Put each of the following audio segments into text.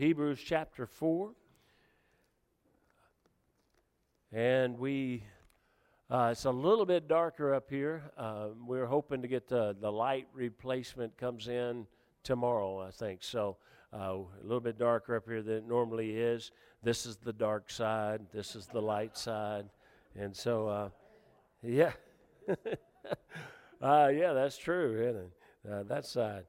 Hebrews chapter 4. And we, uh, it's a little bit darker up here. Uh, we're hoping to get the, the light replacement comes in tomorrow, I think. So uh, a little bit darker up here than it normally is. This is the dark side, this is the light side. And so, uh, yeah. uh, yeah, that's true, isn't it? Uh, that side.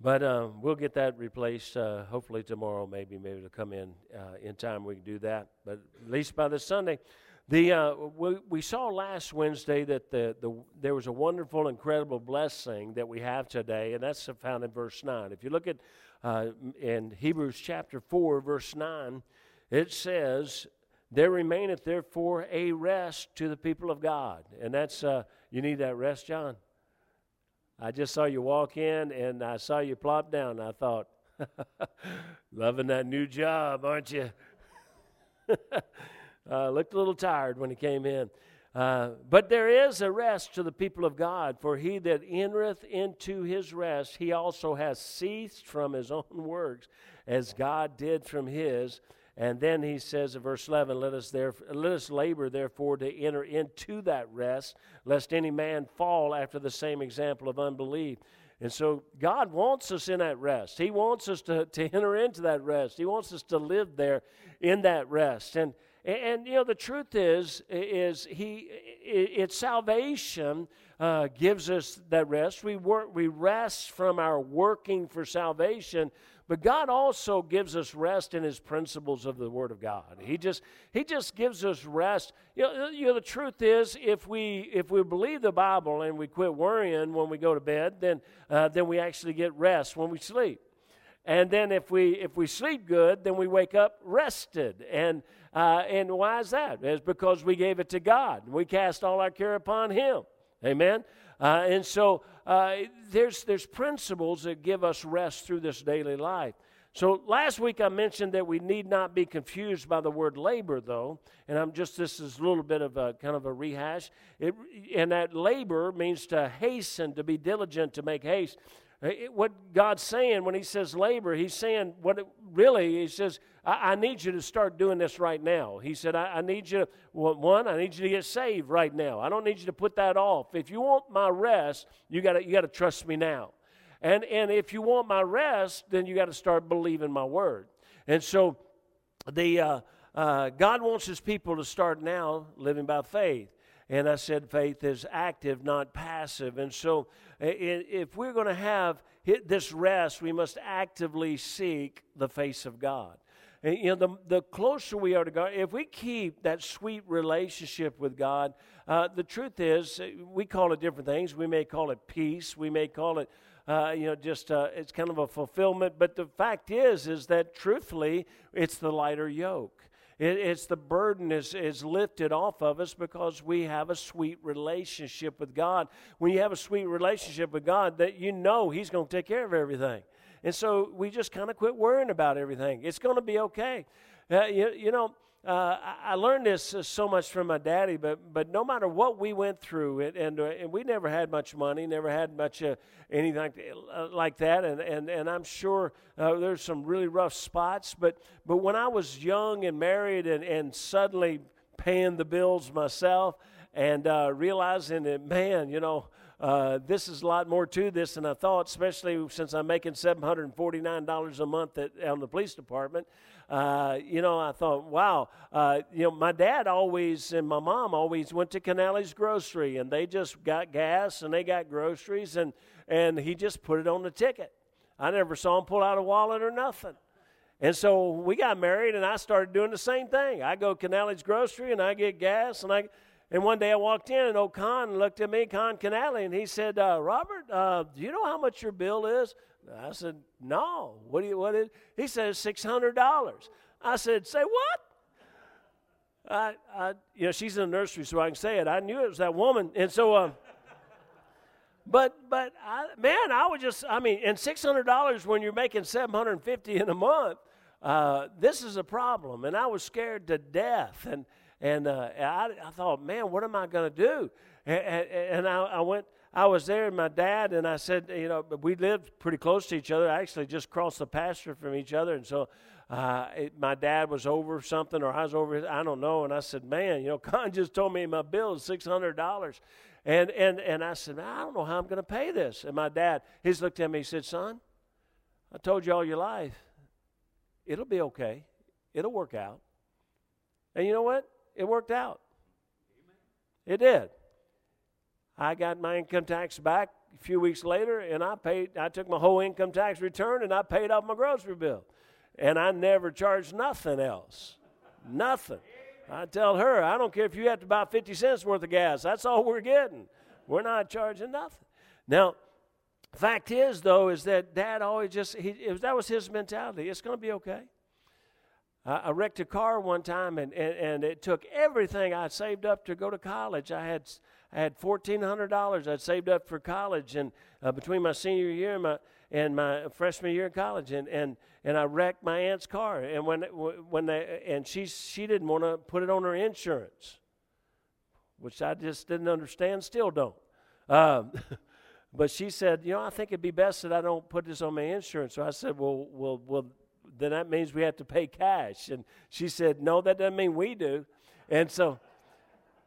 But um, we'll get that replaced uh, hopefully tomorrow, maybe, maybe it'll come in uh, in time we can do that. But at least by this Sunday. The, uh, we, we saw last Wednesday that the, the, there was a wonderful, incredible blessing that we have today, and that's found in verse 9. If you look at uh, in Hebrews chapter 4, verse 9, it says, There remaineth therefore a rest to the people of God. And that's, uh, you need that rest, John? I just saw you walk in and I saw you plop down. I thought, loving that new job, aren't you? uh, looked a little tired when he came in. Uh, but there is a rest to the people of God, for he that entereth into his rest, he also has ceased from his own works, as God did from his. And then he says in verse 11, let us, there, let us labor, therefore, to enter into that rest, lest any man fall after the same example of unbelief. And so God wants us in that rest. He wants us to, to enter into that rest. He wants us to live there in that rest. And, and, you know, the truth is, is he, it's salvation uh, gives us that rest. We, work, we rest from our working for salvation but God also gives us rest in His principles of the Word of God. He just He just gives us rest. You know, you know the truth is, if we if we believe the Bible and we quit worrying when we go to bed, then uh, then we actually get rest when we sleep. And then if we if we sleep good, then we wake up rested. And uh, and why is that? It's because we gave it to God. We cast all our care upon Him. Amen. Uh, and so uh, there's, there's principles that give us rest through this daily life. So last week I mentioned that we need not be confused by the word labor, though, and I'm just this is a little bit of a kind of a rehash. It, and that labor means to hasten, to be diligent, to make haste. What God's saying when He says labor, He's saying what it, really He says I, I, need you to start doing this right now. He said, I, I need you, well, one, I need you to get saved right now. I don't need you to put that off. If you want my rest, you got you got to trust me now. And, and if you want my rest, then you got to start believing my word. And so the, uh, uh, God wants his people to start now living by faith. And I said faith is active, not passive. And so if we're going to have this rest, we must actively seek the face of God. And, you know, the, the closer we are to God, if we keep that sweet relationship with God, uh, the truth is, uh, we call it different things. We may call it peace. We may call it, uh, you know, just uh, it's kind of a fulfillment. But the fact is, is that truthfully, it's the lighter yoke. It, it's the burden is, is lifted off of us because we have a sweet relationship with God. When you have a sweet relationship with God, that you know He's going to take care of everything. And so we just kind of quit worrying about everything. It's going to be okay. Uh, you, you, know, uh, I learned this uh, so much from my daddy, but, but no matter what we went through, it, and, uh, and we never had much money, never had much uh, anything uh, like that, and, and, and I'm sure there's some really rough spots, but, but when I was young and married and, and suddenly paying the bills myself and realizing that, man, you know, uh, this is a lot more to this than I thought, especially since I'm making $749 a month at, on the police department. Uh, you know, I thought, wow, uh, you know, my dad always and my mom always went to Canale's grocery and they just got gas and they got groceries and, and he just put it on the ticket. I never saw him pull out a wallet or nothing. And so we got married, and I started doing the same thing. I go Canale's grocery, and I get gas, and I and one day I walked in, and old Con looked at me, Con Canale, and he said, uh, Robert, uh, do you know how much your bill is? I said, No. What do you, what is, he says, $600. I said, Say what? I, I, you know, she's in the nursery, so I can say it. I knew it was that woman. And so, um, but, but I, man, I would just, I mean, and $600 when you're making 750 in a month, uh, this is a problem. And I was scared to death. And, and uh, I, I, thought, man, what am I going to do? And, and I, I, went, I was there, and my dad, and I said, you know, we lived pretty close to each other. I actually just crossed the pasture from each other. And so uh, it, my dad was over something or I was over, I don't know. And I said, man, you know, Con just told me my bill is $600. And, and, and I said, I don't know how I'm going to pay this. And my dad, he's looked at me, he said, son, I told you all your life, it'll be okay. It'll work out. And you know what? It worked out. It did. I got my income tax back a few weeks later, and I paid. I took my whole income tax return and I paid off my grocery bill, and I never charged nothing else, nothing. I tell her, I don't care if you have to buy fifty cents worth of gas. That's all we're getting. We're not charging nothing. Now, fact is though, is that Dad always just he, that was his mentality. It's going to be okay. I wrecked a car one time, and, and, and it took everything I saved up to go to college. I had I had fourteen hundred dollars I'd saved up for college, and uh, between my senior year and my and my freshman year in college, and and and I wrecked my aunt's car, and when when they and she she didn't want to put it on her insurance, which I just didn't understand, still don't. Um, but she said, you know, I think it'd be best that I don't put this on my insurance. So I said, well, well, well, then that means we have to pay cash. And she said, no, that doesn't mean we do. And so.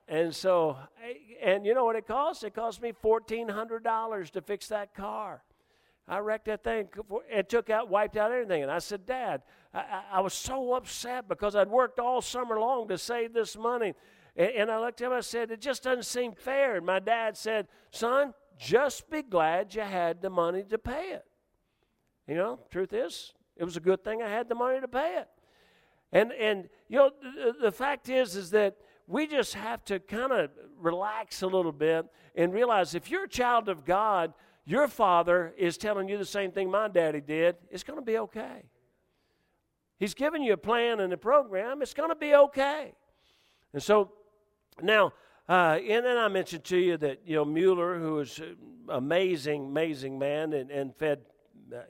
And so, and you know what it cost? It cost me $1,400 to fix that car. I wrecked that thing. It took out, wiped out everything. And I said, Dad, I, I was so upset because I'd worked all summer long to save this money. And, and I looked at him, I said, It just doesn't seem fair. And my dad said, Son, just be glad you had the money to pay it. You know, truth is, it was a good thing I had the money to pay it. And, and you know, the, the fact is, is that we just have to kind of relax a little bit and realize if you're a child of God, your father is telling you the same thing my daddy did, it's going to be okay. He's giving you a plan and a program, it's going to be okay. And so now, uh, and then I mentioned to you that, you know, Mueller, who an amazing, amazing man and, and fed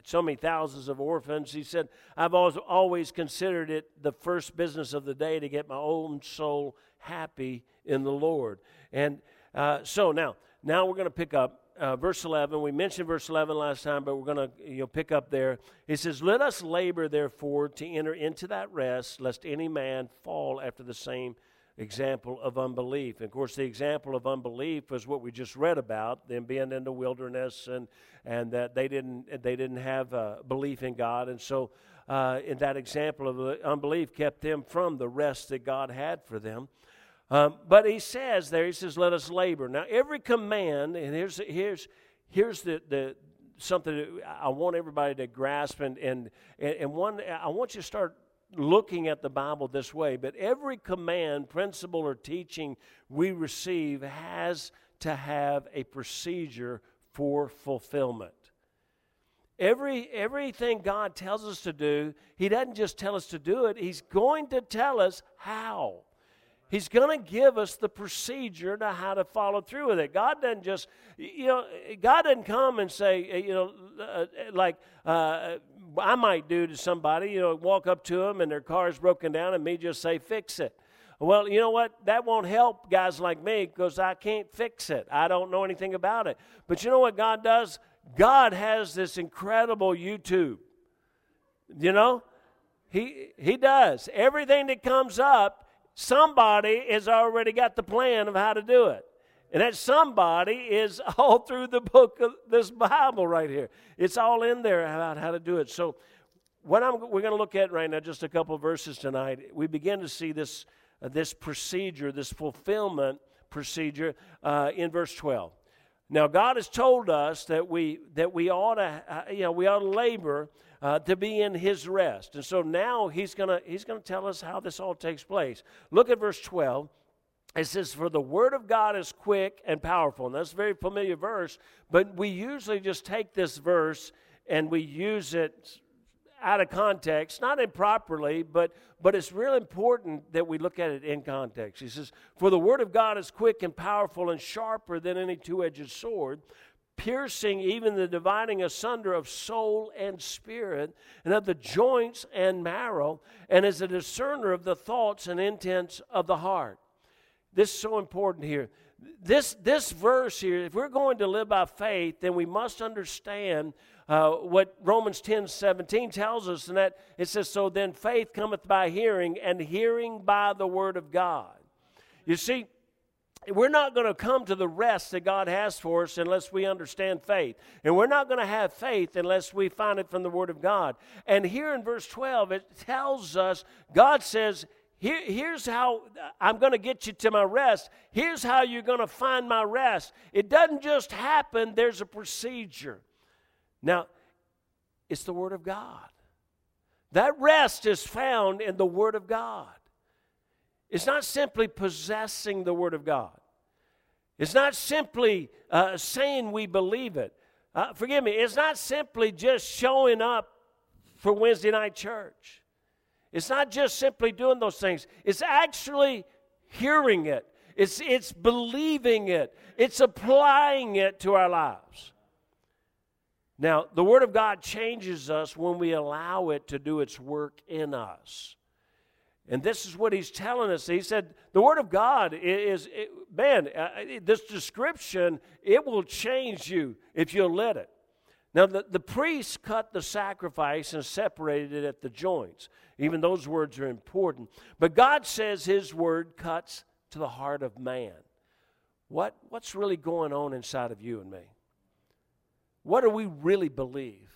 so many thousands of orphans. He said, I've always, always considered it the first business of the day to get my own soul happy in the Lord. And uh, so now, now we're going to pick up uh, verse 11. We mentioned verse 11 last time, but we're going to you know, pick up there. It says, Let us labor, therefore, to enter into that rest, lest any man fall after the same example of unbelief. And of course, the example of unbelief was what we just read about them being in the wilderness and, and that they didn't, they didn't have uh, belief in God. And so, uh, in that example of unbelief, kept them from the rest that God had for them. Um, but he says there, he says, let us labor. Now, every command, and here's, here's, here's the, the, something that I want everybody to grasp, and, and, and one, I want you to start looking at the Bible this way, but every command, principle, or teaching we receive has to have a procedure for fulfillment. Every, everything God tells us to do, He doesn't just tell us to do it, He's going to tell us how. He's going to give us the procedure to how to follow through with it. God doesn't just, you know, God doesn't come and say, you know, uh, like uh, I might do to somebody, you know, walk up to them and their car is broken down and me just say, fix it. Well, you know what? That won't help guys like me because I can't fix it. I don't know anything about it. But you know what God does? God has this incredible YouTube. You know? He, he does. Everything that comes up, somebody has already got the plan of how to do it. And that somebody is all through the book of this Bible right here. It's all in there about how to do it. So, what I'm, we're going to look at right now, just a couple verses tonight, we begin to see this, uh, this procedure, this fulfillment procedure uh, in verse 12. Now, God has told us that we, that we ought to, uh, you know, we ought to labor uh, to be in his rest. And so now he's going to he's going to tell us how this all takes place. Look at verse 12. It says, For the word of God is quick and powerful. And that's a very familiar verse, but we usually just take this verse and we use it out of context, not improperly, but, but it's really important that we look at it in context. He says, For the word of God is quick and powerful and sharper than any two edged sword, piercing even the dividing asunder of soul and spirit, and of the joints and marrow, and is a discerner of the thoughts and intents of the heart. This is so important here. This, this verse here, if we're going to live by faith, then we must understand uh, what Romans 10 17 tells us, and that it says, So then faith cometh by hearing, and hearing by the word of God. You see, we're not going to come to the rest that God has for us unless we understand faith. And we're not going to have faith unless we find it from the Word of God. And here in verse 12, it tells us God says, here, here's how I'm going to get you to my rest. Here's how you're going to find my rest. It doesn't just happen, there's a procedure. Now, it's the Word of God. That rest is found in the Word of God. It's not simply possessing the Word of God, it's not simply uh, saying we believe it. Uh, forgive me, it's not simply just showing up for Wednesday night church. It's not just simply doing those things, it's actually hearing it, it's, it's believing it, it's applying it to our lives. Now, the Word of God changes us when we allow it to do its work in us. And this is what he's telling us. He said, The Word of God is, it, man, uh, this description, it will change you if you'll let it. Now, the, the priests cut the sacrifice and separated it at the joints. Even those words are important. But God says His Word cuts to the heart of man. What, what's really going on inside of you and me? What do we really believe?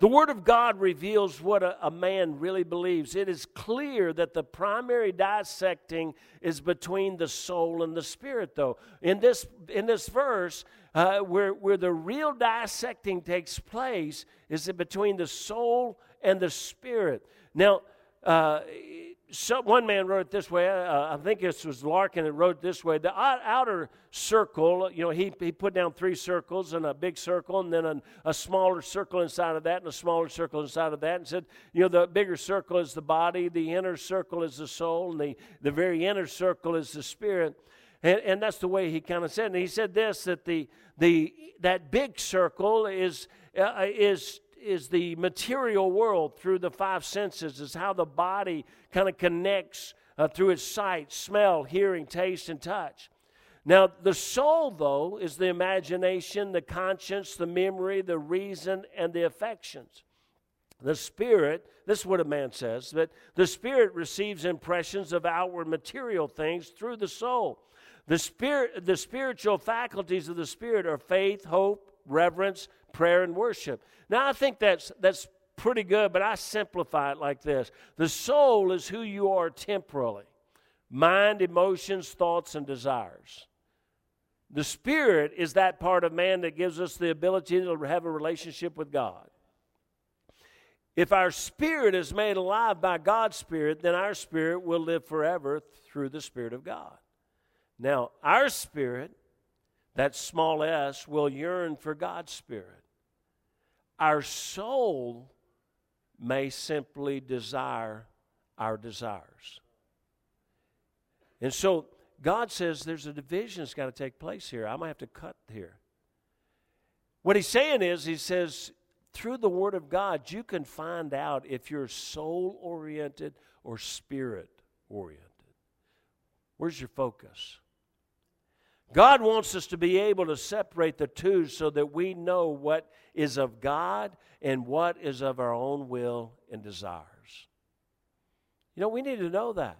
The Word of God reveals what a, a, man really believes. It is clear that the primary dissecting is between the soul and the spirit, though. In this, in this verse, uh, where, where the real dissecting takes place is between the soul and the spirit. Now, uh, so one man wrote it this way. Uh, I think this was Larkin that wrote this way. The outer circle, you know, he, he put down three circles and a big circle, and then a, a smaller circle inside of that, and a smaller circle inside of that, and said, you know, the bigger circle is the body, the inner circle is the soul, and the, the very inner circle is the spirit. And, and that's the way he kind of said. And he said this that the, the, that big circle is, uh, is is the material world through the five senses, is how the body kind of connects uh, through its sight, smell, hearing, taste, and touch. Now, the soul, though, is the imagination, the conscience, the memory, the reason, and the affections. The spirit, this is what a man says, that the spirit receives impressions of outward material things through the soul. The spirit, the spiritual faculties of the spirit are faith, hope, reverence, prayer and worship. Now, I think that's, that's pretty good, but I simplify it like this The soul is who you are temporally mind, emotions, thoughts, and desires. The spirit is that part of man that gives us the ability to have a relationship with God. If our spirit is made alive by God's Spirit, then our spirit will live forever through the Spirit of God. Now, our spirit, that small s, will yearn for God's Spirit. Our soul may simply desire our desires. And so God says there's a division that's got to take place here. I might have to cut here. What he's saying is, he says, through the Word of God, you can find out if you're soul oriented or spirit oriented. Where's your focus? God wants us to be able to separate the two so that we know what is of God and what is of our own will and desires. You know, we need to know that.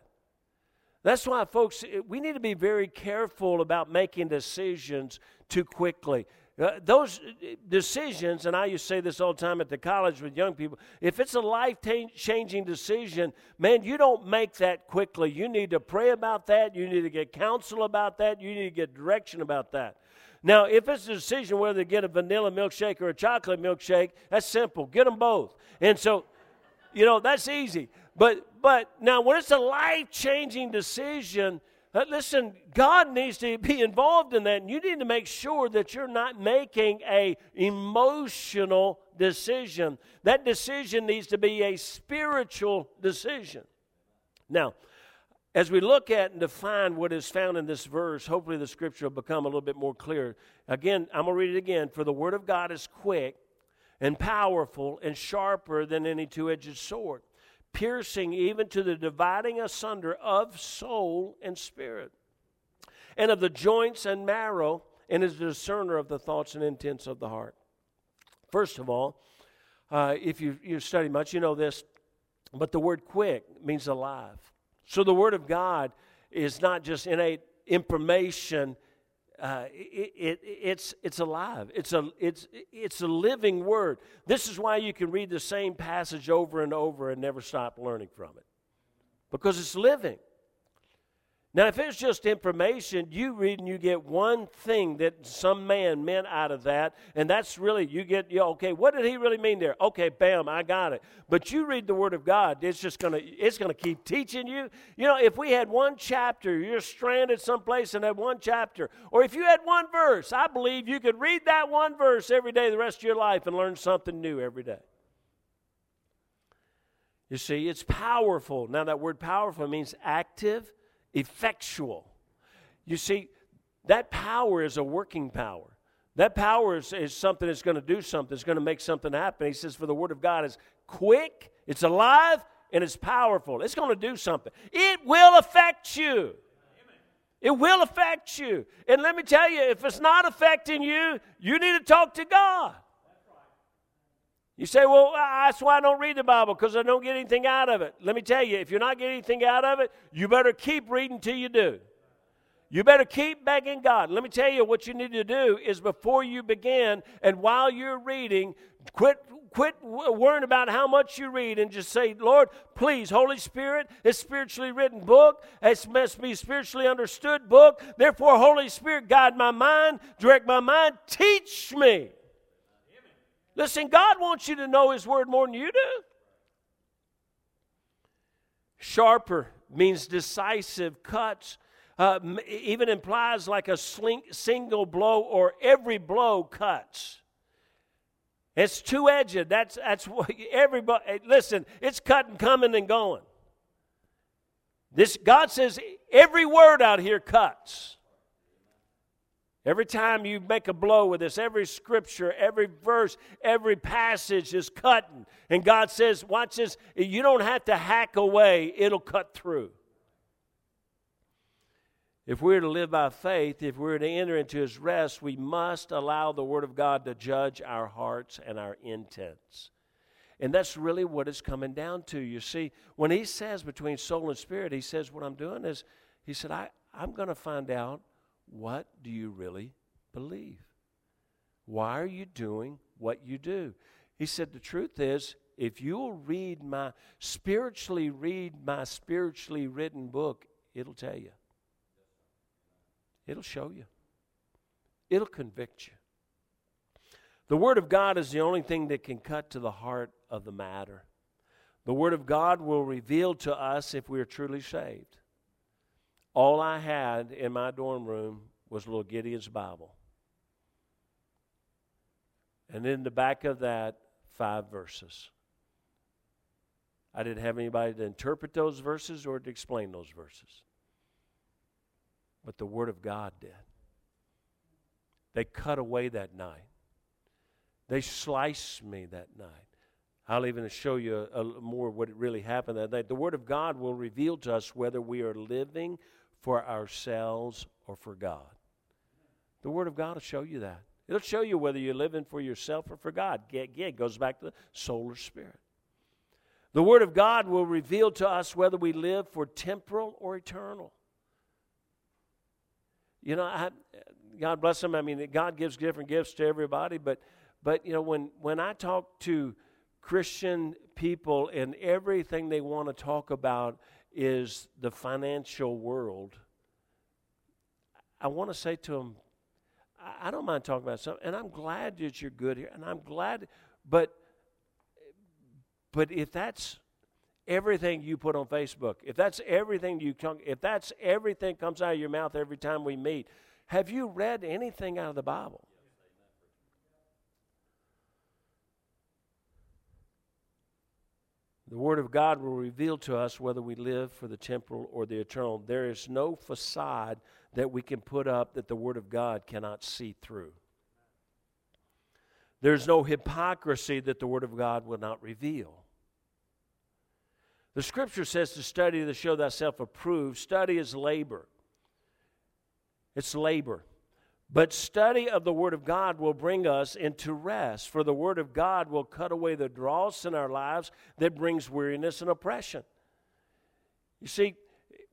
That's why, folks, we need to be very careful about making decisions too quickly. Uh, those decisions, and I used to say this all the time at the college with young people if it's a life changing decision, man, you don't make that quickly. You need to pray about that. You need to get counsel about that. You need to get direction about that. Now, if it's a decision whether to get a vanilla milkshake or a chocolate milkshake, that's simple. Get them both. And so, you know, that's easy. But but now when it's a life changing decision, uh, listen, God needs to be involved in that, and you need to make sure that you're not making a emotional decision. That decision needs to be a spiritual decision. Now, as we look at and define what is found in this verse, hopefully the scripture will become a little bit more clear. Again, I'm going to read it again. For the word of God is quick and powerful and sharper than any two edged sword piercing even to the dividing asunder of soul and spirit, and of the joints and marrow, and is a discerner of the thoughts and intents of the heart. First of all, uh, if you, you study much, you know this, but the word quick means alive. So the Word of God is not just innate information. Uh, it, it, it's, it's alive. It's a, it's, it's a living word. This is why you can read the same passage over and over and never stop learning from it because it's living. Now, if it's just information, you read and you get one thing that some man meant out of that, and that's really, you get, you know, okay, what did he really mean there? Okay, bam, I got it. But you read the Word of God, it's just gonna, it's gonna keep teaching you. You know, if we had one chapter, you're stranded someplace and had one chapter, or if you had one verse, I believe you could read that one verse every day the rest of your life and learn something new every day. You see, it's powerful. Now, that word powerful means active effectual. You see, that power is a working power. That power is, is something that's going to do something, it's going to make something happen. He says, For the Word of God is quick, it's alive, and it's powerful. It's going to do something. It will affect you. It will affect you. And let me tell you, if it's not affecting you, you need to talk to God. You say, well, that's why I don't read the Bible, because I don't get anything out of it. Let me tell you, if you're not getting anything out of it, you better keep reading till you do. You better keep begging God. Let me tell you what you need to do is before you begin and while you're reading, quit quit worrying about how much you read and just say, Lord, please, Holy Spirit, it's spiritually written book. It must be spiritually understood book. Therefore, Holy Spirit, guide my mind, direct my mind, teach me. Listen, God wants you to know His Word more than you do. Sharper means decisive cuts. Uh, even implies like a single blow or every blow cuts. It's two edged. That's that's what everybody. Listen, it's cutting, coming, and going. This God says every word out here cuts. Every time you make a blow with this, every scripture, every verse, every passage is cutting. And God says, Watch this, you don't have to hack away, it'll cut through. If we're to live by faith, if we're to enter into his rest, we must allow the Word of God to judge our hearts and our intents. And that's really what it's coming down to. You see, when he says between soul and spirit, he says, What I'm doing is, he said, I, I'm going to find out what do you really believe? Why are you doing what you do? He said, The truth is, if you'll read my, spiritually read my spiritually written book, it'll tell you. It'll show you. It'll convict you. The Word of God is the only thing that can cut to the heart of the matter. The Word of God will reveal to us if we are truly saved. All I had in my dorm room was little Gideon's Bible. And in the back of that, five verses. I didn't have anybody to interpret those verses or to explain those verses. But the Word of God did. They cut away that night. They sliced me that night. I'll even show you a, a more what really happened that night. The Word of God will reveal to us whether we are living for ourselves or for God. The Word of God will show you that. It'll show you whether you're living for yourself or for God. Again, it goes back to the soul or spirit. The Word of God will reveal to us whether we live for temporal or eternal. You know, I, God bless them. I mean, God gives different gifts to everybody, but, but you know, when, when I talk to Christian people and everything they want to talk about is the financial world, I want to say to them, I don't mind talking about something, and I'm glad that you're good here, and I'm glad, but but if that's everything you put on Facebook, if that's everything you come, if that's everything comes out of your mouth every time we meet, have you read anything out of the Bible? The Word of God will reveal to us whether we live for the temporal or the eternal. There is no facade that we can put up that the Word of God cannot see through. There's no hypocrisy that the Word of God will not reveal. The Scripture says to study to show thyself approved. Study is labor. It's labor. But study of the Word of God will bring us into rest, for the Word of God will cut away the dross in our lives that brings weariness and oppression. You see,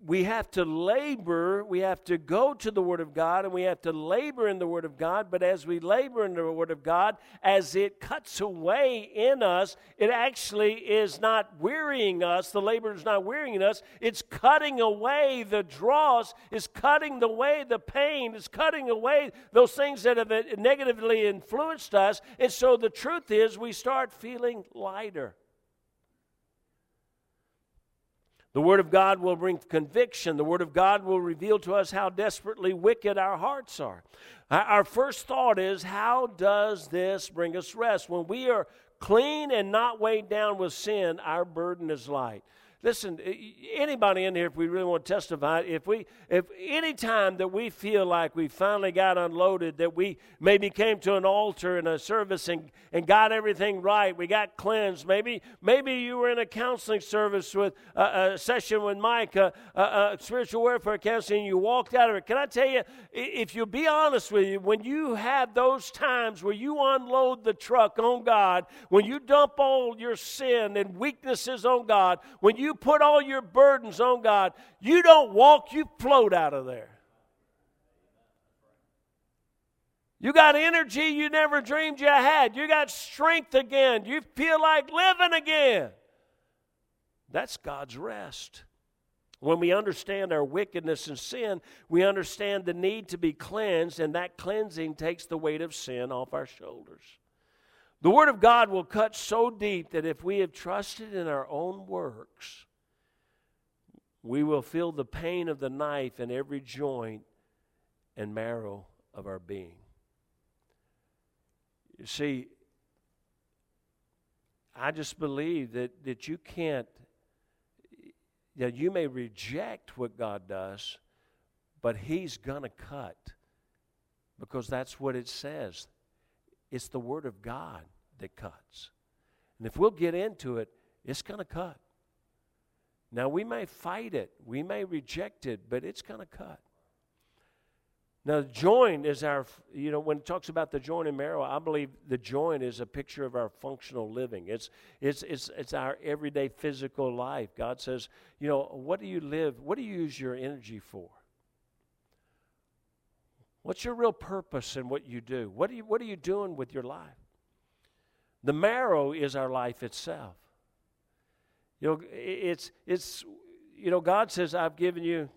we have to labor, we have to go to the Word of God, and we have to labor in the Word of God. But as we labor in the Word of God, as it cuts away in us, it actually is not wearying us. The labor is not wearying us. It's cutting away the dross, it's cutting away the pain, it's cutting away those things that have negatively influenced us. And so the truth is, we start feeling lighter. The Word of God will bring conviction. The Word of God will reveal to us how desperately wicked our hearts are. Our first thought is how does this bring us rest? When we are clean and not weighed down with sin, our burden is light. Listen, anybody in here, if we really want to testify, if we, if any time that we feel like we finally got unloaded, that we maybe came to an altar in a service and, and got everything right, we got cleansed. Maybe, maybe you were in a counseling service with a, a session with Mike, a spiritual warfare counseling, and you walked out of it. Can I tell you, if you be honest with you, when you have those times where you unload the truck on God, when you dump all your sin and weaknesses on God, when you put all your burdens on God, you don't walk, you float out of there. You got energy you never dreamed you had. You got strength again. You feel like living again. That's God's rest. When we understand our wickedness and sin, we understand the need to be cleansed, and that cleansing takes the weight of sin off our shoulders. The Word of God will cut so deep that if we have trusted in our own works, we will feel the pain of the knife in every joint and marrow of our being. You see, I just believe that, that you can't, that you may reject what God does, but He's going to cut because that's what it says. It's the Word of God that cuts. And if we'll get into it, it's going to cut. Now, we may fight it, we may reject it, but it's going to cut. Now, joint is our, you know, when it talks about the joint and marrow, I believe the joint is a picture of our functional living. It's, it's, it's, it's our everyday physical life. God says, you know, what do you live, what do you use your energy for? What's your real purpose in what you do? What are you, what are you doing with your life? The marrow is our life itself. You know, it's it's you know, God says, I've given you,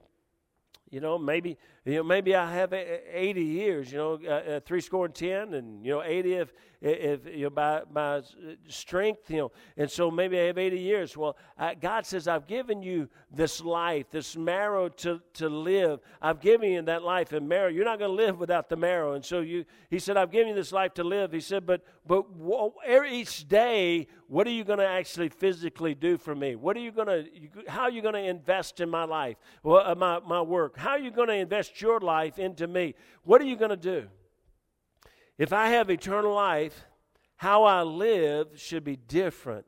you know, maybe you know, maybe I have 80 years, you know, uh, uh, three score and 10, and, you know, 80 if, if you know, by, by strength, you know, and so maybe I have 80 years. Well, uh, God says, I've given you this life, this marrow to, to live. I've given you that life and marrow. You're not going to live without the marrow. And so you, he said, I've given you this life to live. He said, but, but each day, what are you going to actually physically do for me? What are you going to, how are you going to invest in my life, well, uh, my, my work? How are you going to invest your life into me. What are you going to do? If I have eternal life, how I live should be different.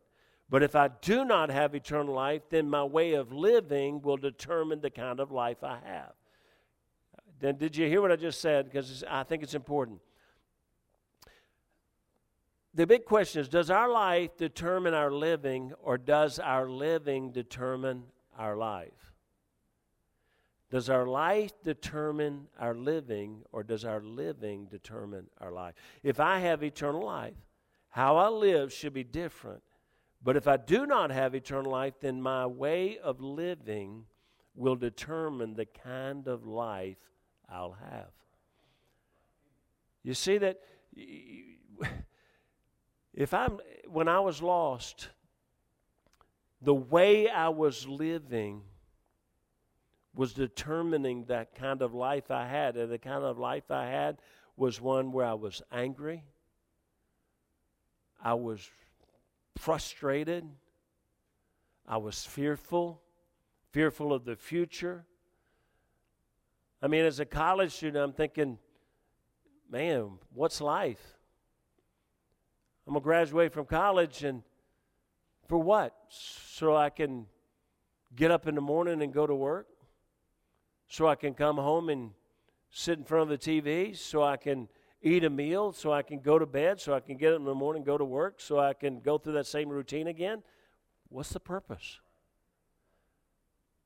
But if I do not have eternal life, then my way of living will determine the kind of life I have. Then, did you hear what I just said? Because I think it's important. The big question is Does our life determine our living, or does our living determine our life? Does our life determine our living, or does our living determine our life? If I have eternal life, how I live should be different. But if I do not have eternal life, then my way of living will determine the kind of life I'll have. You see that if I'm when I was lost, the way I was living was determining that kind of life I had. And the kind of life I had was one where I was angry, I was frustrated, I was fearful, fearful of the future. I mean, as a college student, I'm thinking, man, what's life? I'm going to graduate from college, and for what? So I can get up in the morning and go to work? So I can come home and sit in front of the TV so I can eat a meal, so I can go to bed, so I can get up in the morning, go to work, so I can go through that same routine again? What's the purpose?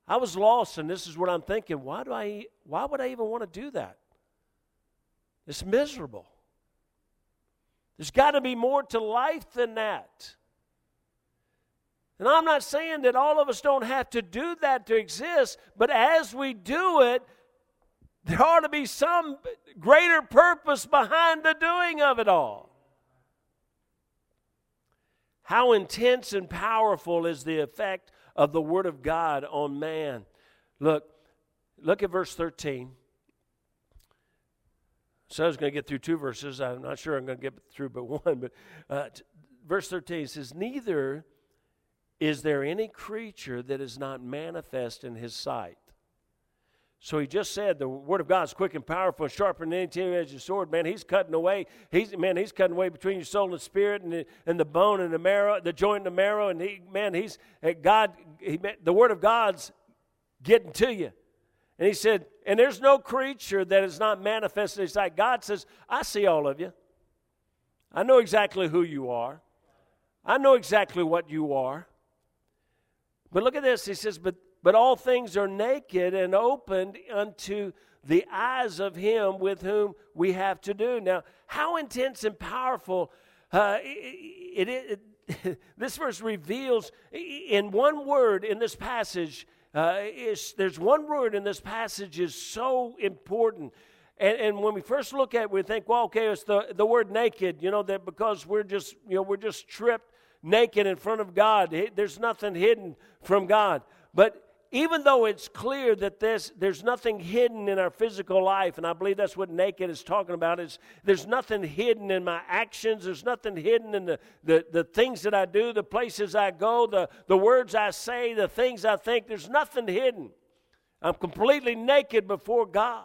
I was lost, and this is what I'm thinking. Why do I? Why would I even want to do that? It's miserable. There's got to be more to life than that. And I'm not saying that all of us don't have to do that to exist, but as we do it, there ought to be some greater purpose behind the doing of it all. How intense and powerful is the effect of the Word of God on man? Look, look at verse 13. So I was going to get through two verses. I'm not sure I'm going to get through but one. But uh, verse 13 says, Neither is there any creature that is not manifest in his sight. So he just said the word of God is quick and powerful and sharper than any two-edged sword. Man, he's cutting away. He's man, he's cutting away between your soul and spirit and the, and the bone and the marrow, the joint and the marrow. And he, man, he's eh, God. He, the word of God's getting to you. And he said, and there's no creature that is not manifested in his sight. God says, I see all of you. I know exactly who you are. I know exactly what you are. But look at this. He says, but but all things are naked and opened unto the eyes of him with whom we have to do. Now, how intense and powerful uh, it, it, it this verse reveals in one word in this passage. Uh, is there's one word in this passage is so important. And, and, when we first look at it, we think, well, okay, it's the, the word naked, you know, that because we're just, you know, we're just stripped naked in front of God. There's nothing hidden from God. But even though it's clear that this, there's nothing hidden in our physical life, and I believe that's what naked is talking about, is there's nothing hidden in my actions, there's nothing hidden in the, the, the things that I do, the places I go, the, the words I say, the things I think, there's nothing hidden. I'm completely naked before God.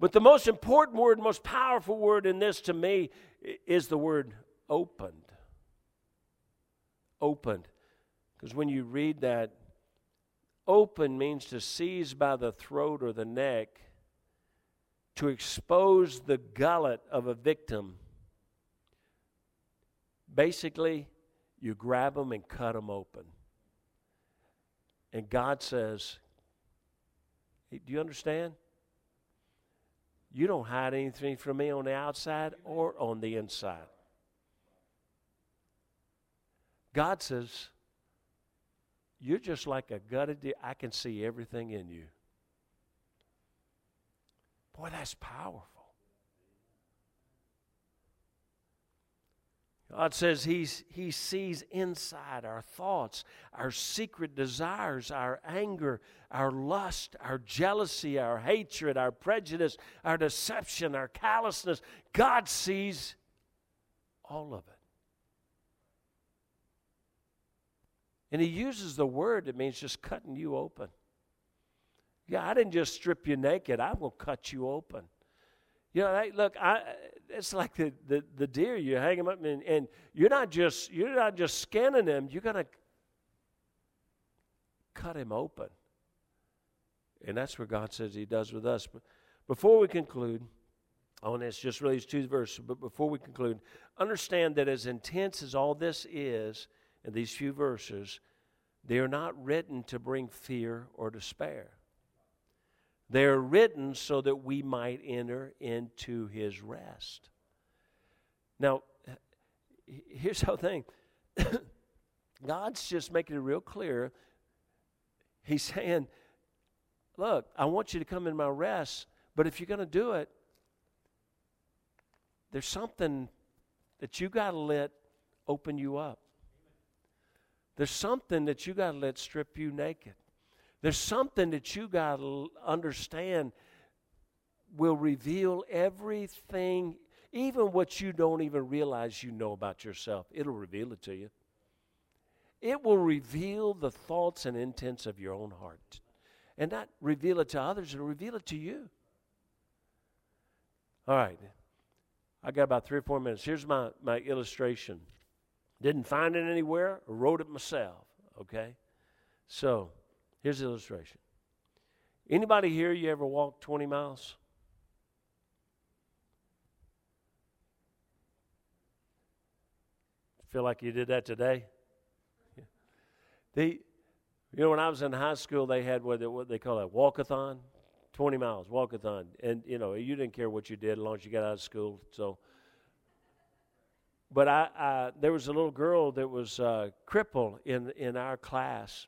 But the most important word, most powerful word in this to me is the word opened. Opened. Because when you read that, Open means to seize by the throat or the neck, to expose the gullet of a victim. Basically, you grab them and cut them open. And God says, Do you understand? You don't hide anything from me on the outside or on the inside. God says, you're just like a gutted deer. I can see everything in you. Boy, that's powerful. God says he's, He sees inside our thoughts, our secret desires, our anger, our lust, our jealousy, our hatred, our prejudice, our deception, our callousness. God sees all of it. And he uses the word that means just cutting you open. Yeah, I didn't just strip you naked, I will cut you open. You know, hey, look, I, it's like the, the, the deer. You hang them up, and, and you're not just you're not just scanning them. You're gonna cut him open, and that's what God says He does with us. But before we conclude on this, just really these two verses. But before we conclude, understand that as intense as all this is, in these few verses, they are not written to bring fear or despair. They are written so that we might enter into his rest. Now, here's the thing God's just making it real clear. He's saying, Look, I want you to come in my rest, but if you're going to do it, there's something that you got to let open you up. There's something that you got to let strip you naked. There's something that you got to understand will reveal everything, even what you don't even realize you know about yourself. It'll reveal it to you. It will reveal the thoughts and intents of your own heart. And not reveal it to others, it'll reveal it to you. All right. I got about three or four minutes. Here's my, my illustration. Didn't find it anywhere, wrote it myself, okay? So, here's the illustration. Anybody here you ever walked 20 miles? Feel like you did that today? Yeah. The, you know, when I was in high school, they had what they, what they call a walkathon, 20 miles walkathon, and you know, you didn't care what you did as long as you got out of school. So but I, I there was a little girl that was uh, crippled in, in our class.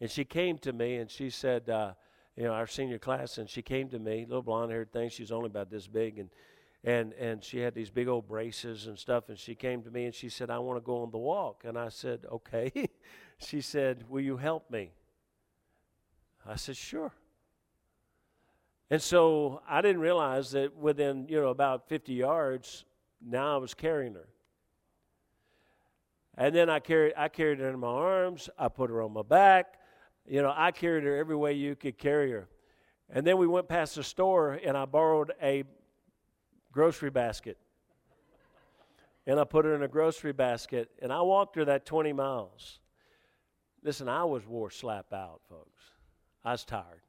And she came to me and she said, uh, you know, our senior class, and she came to me, little blonde haired thing. She's only about this big. And and and she had these big old braces and stuff and she came to me and she said i want to go on the walk and i said okay she said will you help me i said sure and so i didn't realize that within you know about 50 yards now i was carrying her and then i carried i carried her in my arms i put her on my back you know i carried her every way you could carry her and then we went past the store and i borrowed a grocery basket. And I put her in a grocery basket, and I walked her that 20 miles. Listen, I was wore slap out, folks. I was tired.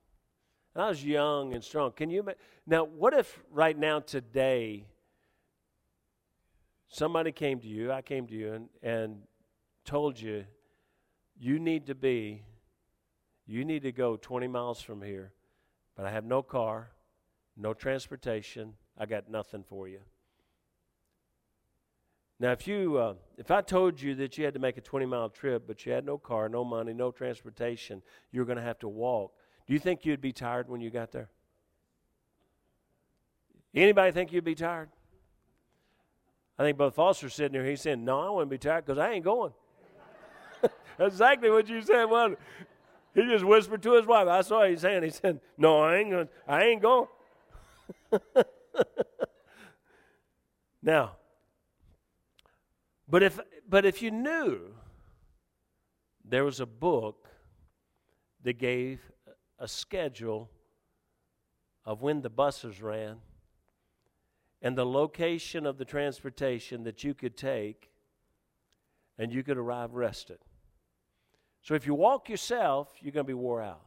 And I was young and strong. Can you now? What if right now today somebody came to you, I came to you, and, and told you you need to be, you need to go 20 miles from here, but I have no car, no transportation, I got nothing for you. Now, if you, uh, if I told you that you had to make a 20 mile trip, but you had no car, no money, no transportation, you're going to have to walk, do you think you'd be tired when you got there? Anybody think you'd be tired? I think Brother Foster's sitting there. He's saying, No, I wouldn't be tired because I ain't going. Exactly what you said. Well, he just whispered to his wife. I saw he's saying. He said, No, I ain't going. I ain't going. now, but if but if you knew there was a book that gave a schedule of when the buses ran and the location of the transportation that you could take and you could arrive rested. So if you walk yourself, you're going to be wore out.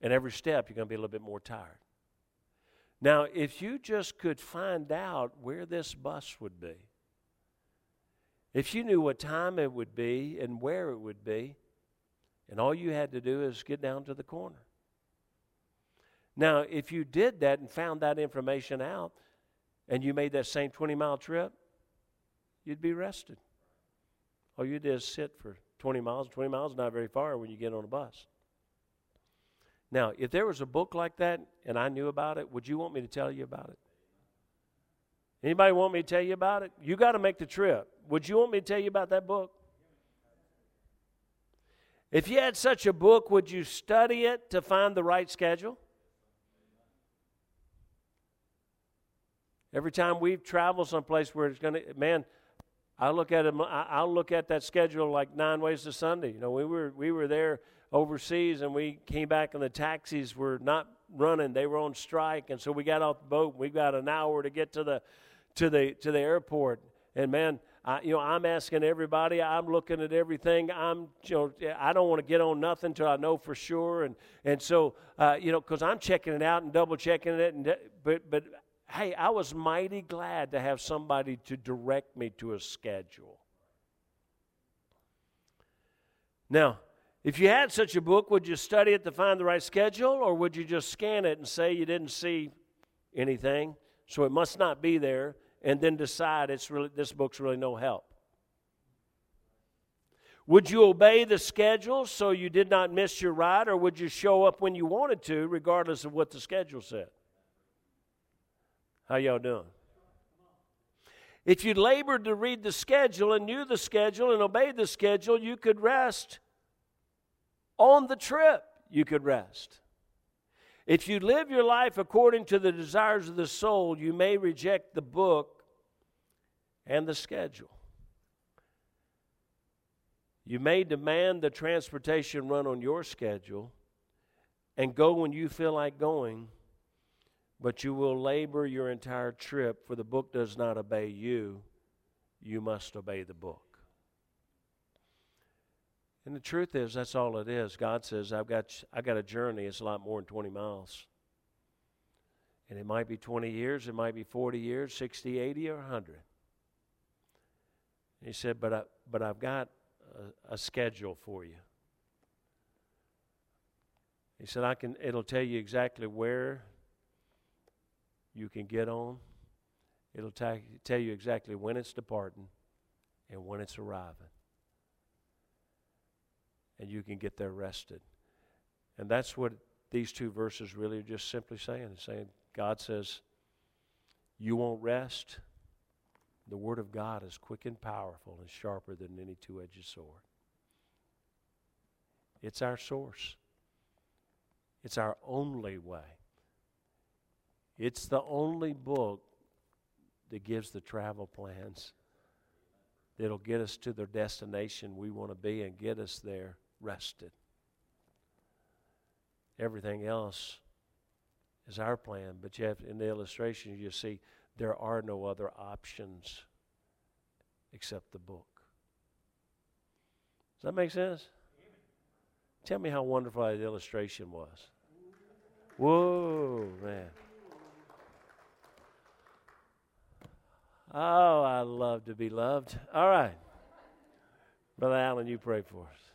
And every step, you're going to be a little bit more tired. Now, if you just could find out where this bus would be, if you knew what time it would be and where it would be, and all you had to do is get down to the corner. Now, if you did that and found that information out and you made that same 20 mile trip, you'd be rested. All you did is sit for 20 miles. 20 miles is not very far when you get on a bus. Now, if there was a book like that and I knew about it, would you want me to tell you about it? Anybody want me to tell you about it? You got to make the trip. Would you want me to tell you about that book? If you had such a book, would you study it to find the right schedule? Every time we travel someplace where it's going to, man, I look at it. I'll look at that schedule like nine ways to Sunday. You know, we were we were there overseas and we came back and the taxis were not running. They were on strike. And so we got off the boat. We got an hour to get to the to the to the airport. And man I, you know i'm asking everybody. I'm looking at everything. I'm you know i don't want to get on nothing until i know for sure. And and so uh, you know because i'm checking it out and double checking it and but but hey i was mighty glad to have somebody to direct me to a schedule now if you had such a book, would you study it to find the right schedule, or would you just scan it and say you didn't see anything, so it must not be there, and then decide it's really this book's really no help? Would you obey the schedule so you did not miss your ride, or would you show up when you wanted to, regardless of what the schedule said? How y'all doing? If you labored to read the schedule and knew the schedule and obeyed the schedule, you could rest on the trip, you could rest. If you live your life according to the desires of the soul, you may reject the book and the schedule. You may demand the transportation run on your schedule and go when you feel like going, but you will labor your entire trip, for the book does not obey you. You must obey the book. And the truth is, that's all it is. God says, I've got, I've got a journey. It's a lot more than 20 miles. And it might be 20 years, it might be 40 years, 60, 80, or 100. He said, But, I, but I've got a, a schedule for you. He said, I can, it'll tell you exactly where you can get on. It'll tell you exactly when it's departing and when it's arriving. And you can get there rested. And that's what these two verses really are just simply saying. It's saying, God says, You won't rest. The Word of God is quick and powerful and sharper than any two edged sword. It's our source, it's our only way. It's the only book that gives the travel plans that'll get us to the destination we want to be and get us there rested. Everything else is our plan, but you have in the illustration you see there are no other options except the book. Does that make sense? Tell me how wonderful that illustration was. Whoa, man. Oh, I love to be loved. All right. Brother Allen, you pray for us.